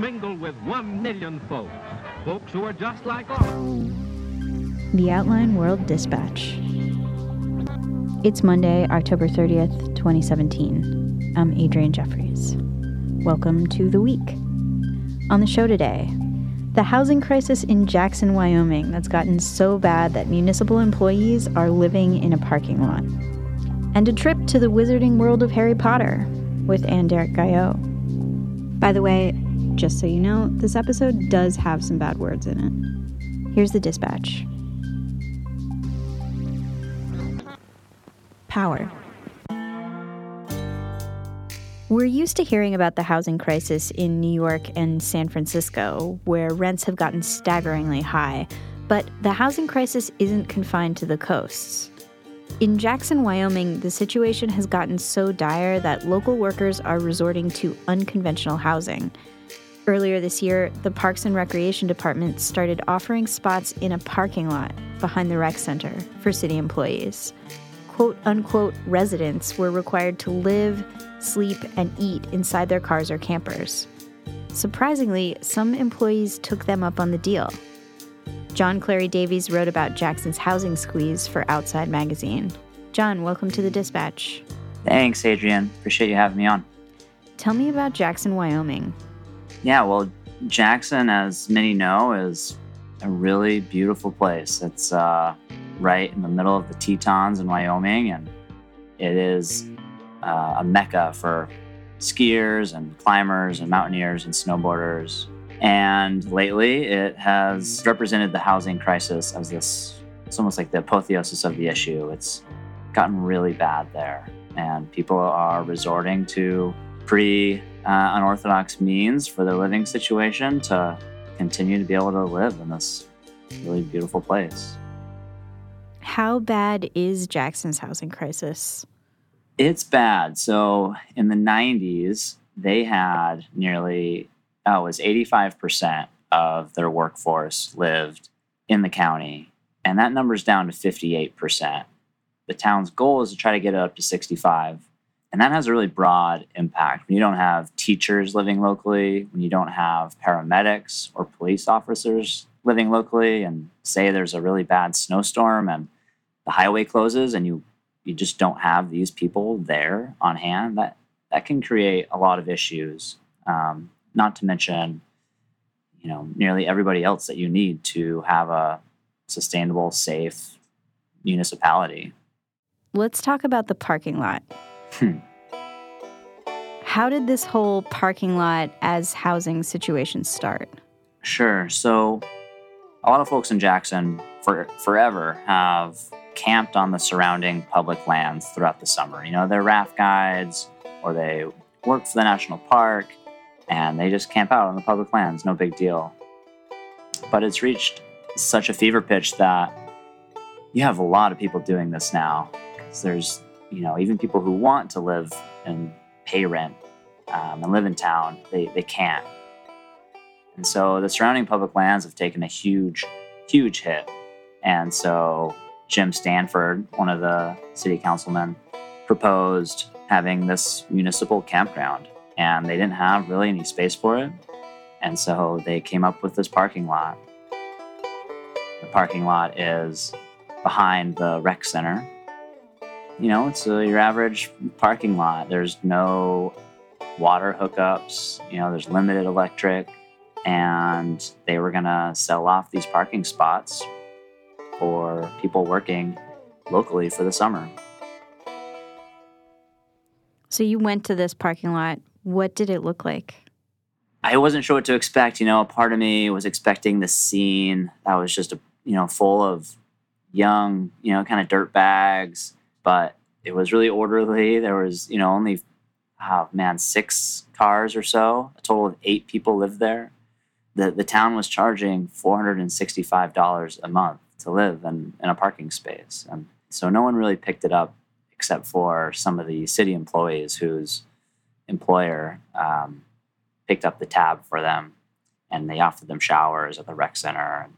mingle with one million folks. Folks who are just like us. The Outline World Dispatch. It's Monday, October 30th, 2017. I'm Adrianne Jeffries. Welcome to the week. On the show today, the housing crisis in Jackson, Wyoming that's gotten so bad that municipal employees are living in a parking lot. And a trip to the wizarding world of Harry Potter with Ann-Derrick Gaillot. By the way, just so you know, this episode does have some bad words in it. Here's the dispatch Power. We're used to hearing about the housing crisis in New York and San Francisco, where rents have gotten staggeringly high, but the housing crisis isn't confined to the coasts. In Jackson, Wyoming, the situation has gotten so dire that local workers are resorting to unconventional housing. Earlier this year, the Parks and Recreation Department started offering spots in a parking lot behind the rec center for city employees. Quote unquote residents were required to live, sleep, and eat inside their cars or campers. Surprisingly, some employees took them up on the deal. John Clary Davies wrote about Jackson's housing squeeze for Outside Magazine. John, welcome to the Dispatch. Thanks, Adrianne. Appreciate you having me on. Tell me about Jackson, Wyoming. Yeah, well, Jackson, as many know, is a really beautiful place. It's uh, right in the middle of the Tetons in Wyoming, and it is uh, a mecca for skiers and climbers and mountaineers and snowboarders. And lately, it has represented the housing crisis as this, it's almost like the apotheosis of the issue. It's gotten really bad there, and people are resorting to pretty uh, unorthodox means for their living situation to continue to be able to live in this really beautiful place. How bad is Jackson's housing crisis? It's bad. So in the 90s, they had nearly, oh, it was 85% of their workforce lived in the county. And that number's down to 58%. The town's goal is to try to get it up to 65. And that has a really broad impact. When you don't have teachers living locally, when you don't have paramedics or police officers living locally, and say there's a really bad snowstorm and the highway closes and you you just don't have these people there on hand, that that can create a lot of issues. Um, not to mention, you know, nearly everybody else that you need to have a sustainable, safe municipality. Let's talk about the parking lot. Hmm. How did this whole parking lot as housing situation start? Sure. So, a lot of folks in Jackson for forever have camped on the surrounding public lands throughout the summer. You know, they're raft guides or they work for the national park and they just camp out on the public lands, no big deal. But it's reached such a fever pitch that you have a lot of people doing this now because there's, you know, even people who want to live and pay rent um, and live in town, they, they can't. And so the surrounding public lands have taken a huge, huge hit. And so Jim Stanford, one of the city councilmen, proposed having this municipal campground. And they didn't have really any space for it. And so they came up with this parking lot. The parking lot is behind the rec center. You know, it's a, your average parking lot. There's no water hookups, you know, there's limited electric. And they were going to sell off these parking spots for people working locally for the summer. So you went to this parking lot. What did it look like? I wasn't sure what to expect. You know, a part of me was expecting the scene that was just a you know full of young, you know, kind of dirt bags, but it was really orderly. There was you know only oh man six cars or so. A total of eight people lived there. The the town was charging four hundred and sixty five dollars a month to live in, in a parking space. And so no one really picked it up except for some of the city employees whose employer um, picked up the tab for them and they offered them showers at the rec center and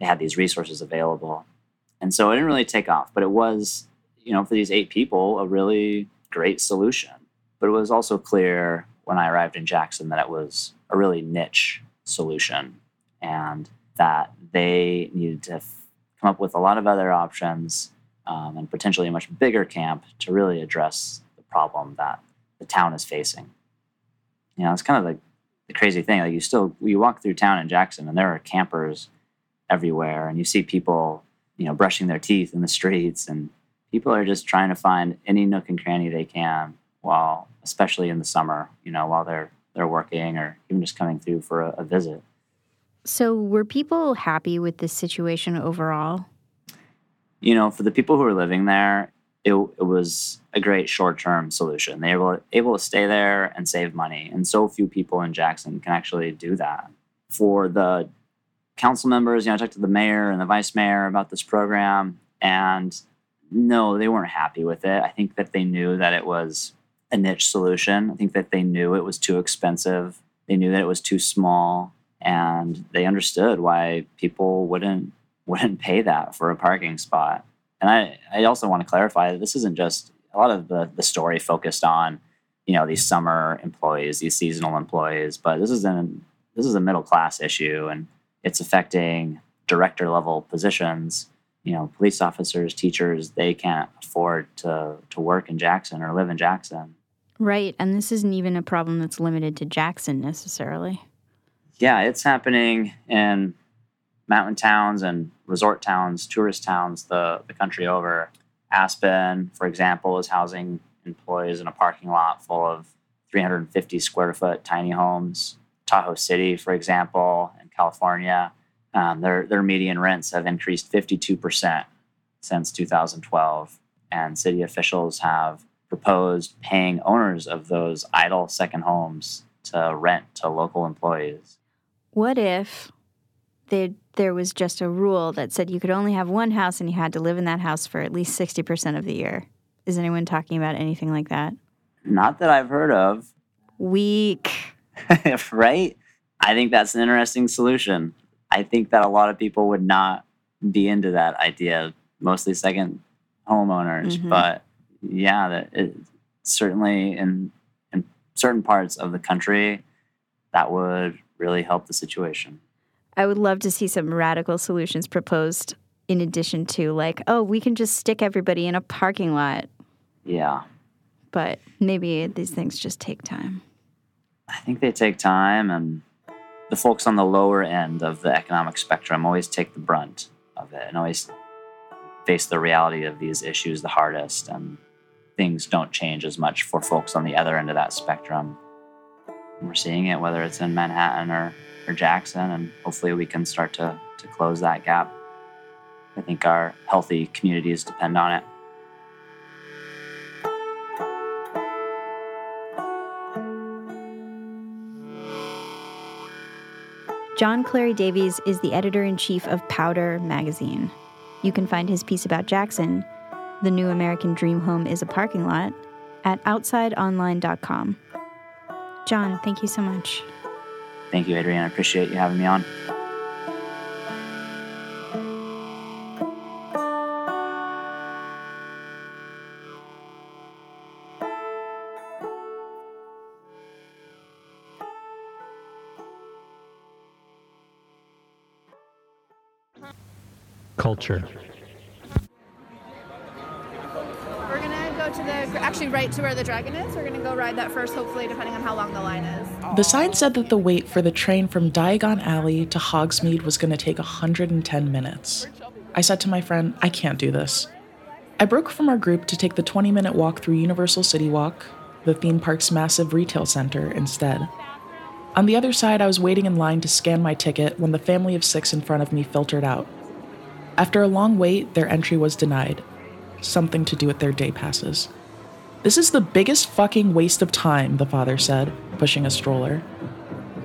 they had these resources available. And so it didn't really take off, but it was, you know, for these eight people, a really great solution. But it was also clear when I arrived in Jackson that it was a really niche solution and that they needed to f- come up with a lot of other options um, and potentially a much bigger camp to really address the problem that the town is facing. You know, it's kind of like the crazy thing. Like you still you walk through town in Jackson and there are campers everywhere, and you see people, you know, brushing their teeth in the streets, and people are just trying to find any nook and cranny they can while, especially in the summer, you know, while they're they're working or even just coming through for a, a visit. So, were people happy with this situation overall? You know, for the people who were living there, it, it was a great short term solution. They were able to stay there and save money. And so few people in Jackson can actually do that. For the council members, you know, I talked to the mayor and the vice mayor about this program, and no, they weren't happy with it. I think that they knew that it was a niche solution. I think that they knew it was too expensive. They knew that it was too small, and they understood why people wouldn't wouldn't pay that for a parking spot. And I, I also want to clarify that this isn't just a lot of the, the story focused on, you know, these summer employees, these seasonal employees, but this is an this is a middle class issue and it's affecting director level positions. You know, police officers, teachers, they can't afford to to work in Jackson or live in Jackson. Right. And this isn't even a problem that's limited to Jackson necessarily. Yeah, it's happening in mountain towns and resort towns, tourist towns, the, the country over. Aspen, for example, is housing employees in a parking lot full of 350 square foot tiny homes. Tahoe City, for example, in California, um, their, their median rents have increased 52% since 2012. And city officials have proposed paying owners of those idle second homes to rent to local employees. What if they, there was just a rule that said you could only have one house and you had to live in that house for at least 60% of the year. Is anyone talking about anything like that? Not that I've heard of. Weak. right? I think that's an interesting solution. I think that a lot of people would not be into that idea, mostly second homeowners. Mm-hmm. But yeah, that it, certainly in in certain parts of the country, that would really help the situation. I would love to see some radical solutions proposed in addition to like, oh, we can just stick everybody in a parking lot. Yeah. But maybe these things just take time. I think they take time and the folks on the lower end of the economic spectrum always take the brunt of it and always face the reality of these issues the hardest and things don't change as much for folks on the other end of that spectrum. we're seeing it whether it's in Manhattan or or Jackson, and hopefully we can start to, to close that gap. I think our healthy communities depend on it. John Clary Davies is the editor in chief of Powder magazine. You can find his piece about Jackson, The New American Dream Home is a Parking Lot, at outsideonline.com. John, thank you so much. Thank you, Adrianne. I appreciate you having me on. Culture. to the actually right to where the dragon is. We're gonna go ride that first, hopefully, depending on how long the line is. The sign said that the wait for the train from Diagon Alley to Hogsmeade was gonna take 110 minutes. I said to my friend, I can't do this. I broke from our group to take the 20 minute walk through Universal City Walk, the theme park's massive retail center, instead. On the other side, I was waiting in line to scan my ticket when the family of six in front of me filtered out. After a long wait, their entry was denied, something to do with their day passes. This is the biggest fucking waste of time, the father said, pushing a stroller.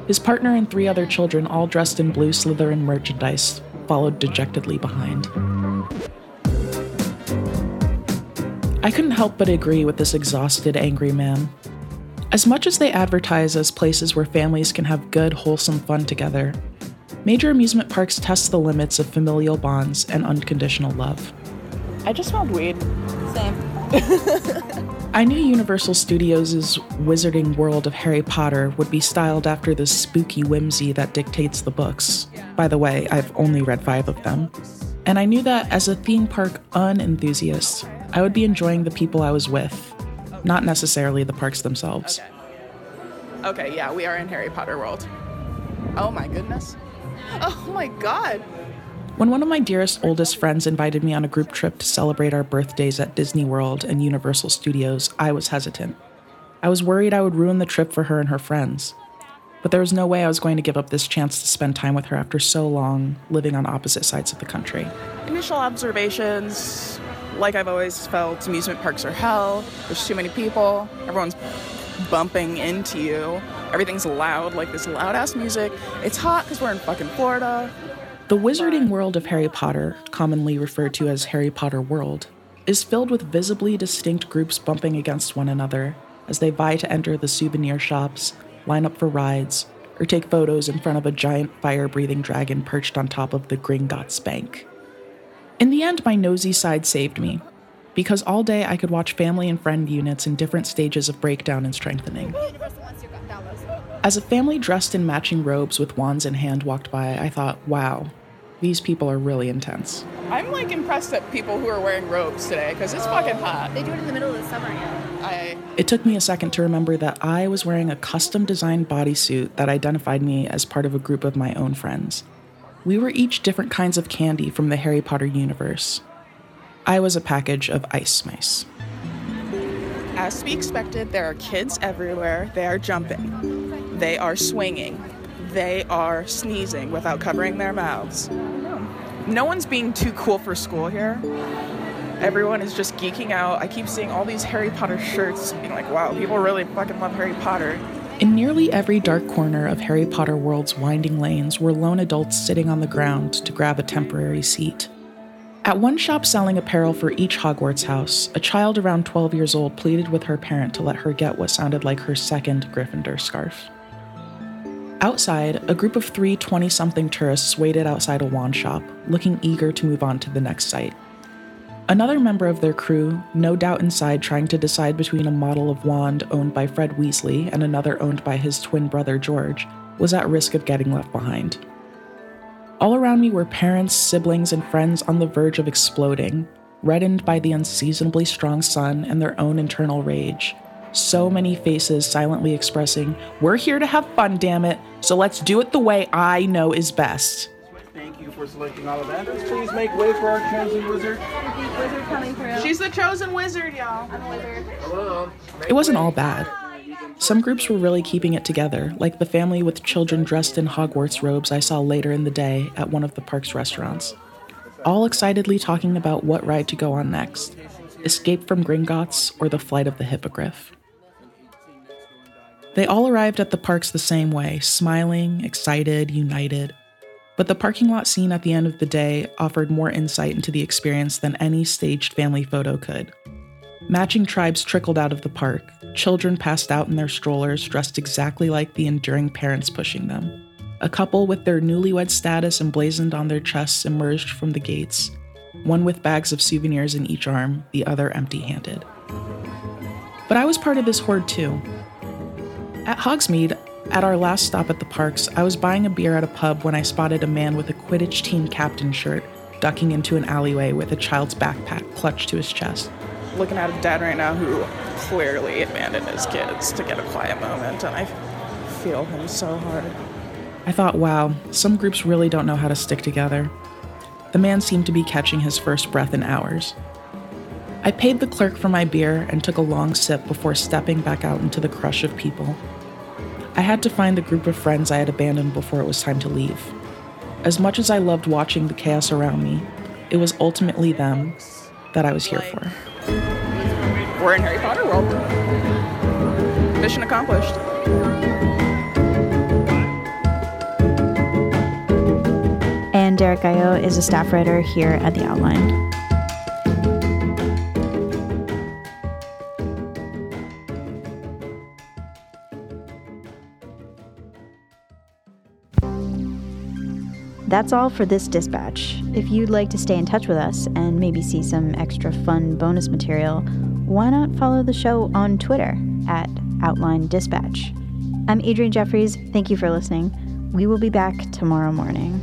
His partner and three other children, all dressed in blue Slytherin merchandise, followed dejectedly behind. I couldn't help but agree with this exhausted, angry man. As much as they advertise as places where families can have good, wholesome fun together, major amusement parks test the limits of familial bonds and unconditional love. I just smelled weed. Same. I knew Universal Studios' wizarding world of Harry Potter would be styled after the spooky whimsy that dictates the books. By the way, I've only read five of them. And I knew that as a theme park unenthusiast, I would be enjoying the people I was with, not necessarily the parks themselves. Okay, yeah, we are in Harry Potter world. Oh my goodness. Oh my god. When one of my dearest, oldest friends invited me on a group trip to celebrate our birthdays at Disney World and Universal Studios, I was hesitant. I was worried I would ruin the trip for her and her friends. But there was no way I was going to give up this chance to spend time with her after so long living on opposite sides of the country. Initial observations like I've always felt, amusement parks are hell. There's too many people. Everyone's bumping into you. Everything's loud, like this loud ass music. It's hot because we're in fucking Florida. The wizarding world of Harry Potter, commonly referred to as Harry Potter World, is filled with visibly distinct groups bumping against one another as they vie to enter the souvenir shops, line up for rides, or take photos in front of a giant fire breathing dragon perched on top of the Gringotts Bank. In the end, my nosy side saved me, because all day I could watch family and friend units in different stages of breakdown and strengthening. As a family dressed in matching robes with wands in hand walked by, I thought, wow, these people are really intense. I'm like impressed at people who are wearing robes today because it's fucking oh, hot. They do it in the middle of the summer, yeah. I It took me a second to remember that I was wearing a custom designed bodysuit that identified me as part of a group of my own friends. We were each different kinds of candy from the Harry Potter universe. I was a package of ice mice. As we expected, there are kids everywhere. They are jumping. They are swinging. They are sneezing without covering their mouths. No one's being too cool for school here. Everyone is just geeking out. I keep seeing all these Harry Potter shirts, being like, wow, people really fucking love Harry Potter. In nearly every dark corner of Harry Potter World's winding lanes were lone adults sitting on the ground to grab a temporary seat. At one shop selling apparel for each Hogwarts house, a child around 12 years old pleaded with her parent to let her get what sounded like her second Gryffindor scarf. Outside, a group of three 20 something tourists waited outside a wand shop, looking eager to move on to the next site. Another member of their crew, no doubt inside trying to decide between a model of wand owned by Fred Weasley and another owned by his twin brother George, was at risk of getting left behind. All around me were parents, siblings, and friends on the verge of exploding, reddened by the unseasonably strong sun and their own internal rage. So many faces silently expressing, We're here to have fun, damn it, so let's do it the way I know is best. Thank you for selecting all of that. Please make way for our chosen wizard. Wizard coming through. She's the chosen wizard, y'all. I'm a wizard. Hello. It wasn't all bad. Some groups were really keeping it together, like the family with children dressed in Hogwarts robes I saw later in the day at one of the park's restaurants. All excitedly talking about what ride to go on next Escape from Gringotts or the Flight of the Hippogriff. They all arrived at the parks the same way, smiling, excited, united. But the parking lot scene at the end of the day offered more insight into the experience than any staged family photo could. Matching tribes trickled out of the park, children passed out in their strollers dressed exactly like the enduring parents pushing them. A couple with their newlywed status emblazoned on their chests emerged from the gates, one with bags of souvenirs in each arm, the other empty handed. But I was part of this horde too. At Hogsmeade, at our last stop at the parks, I was buying a beer at a pub when I spotted a man with a Quidditch team captain shirt ducking into an alleyway with a child's backpack clutched to his chest. Looking at a dad right now who clearly abandoned his kids to get a quiet moment, and I feel him so hard. I thought, wow, some groups really don't know how to stick together. The man seemed to be catching his first breath in hours. I paid the clerk for my beer and took a long sip before stepping back out into the crush of people. I had to find the group of friends I had abandoned before it was time to leave. As much as I loved watching the chaos around me, it was ultimately them that I was here for. We're in Harry Potter world. Mission accomplished. Ann-Derrick Gaillot is a staff writer here at The Outline. That's all for this dispatch. If you'd like to stay in touch with us and maybe see some extra fun bonus material, why not follow the show on Twitter at Outline Dispatch? I'm Adrianne Jeffries. Thank you for listening. We will be back tomorrow morning.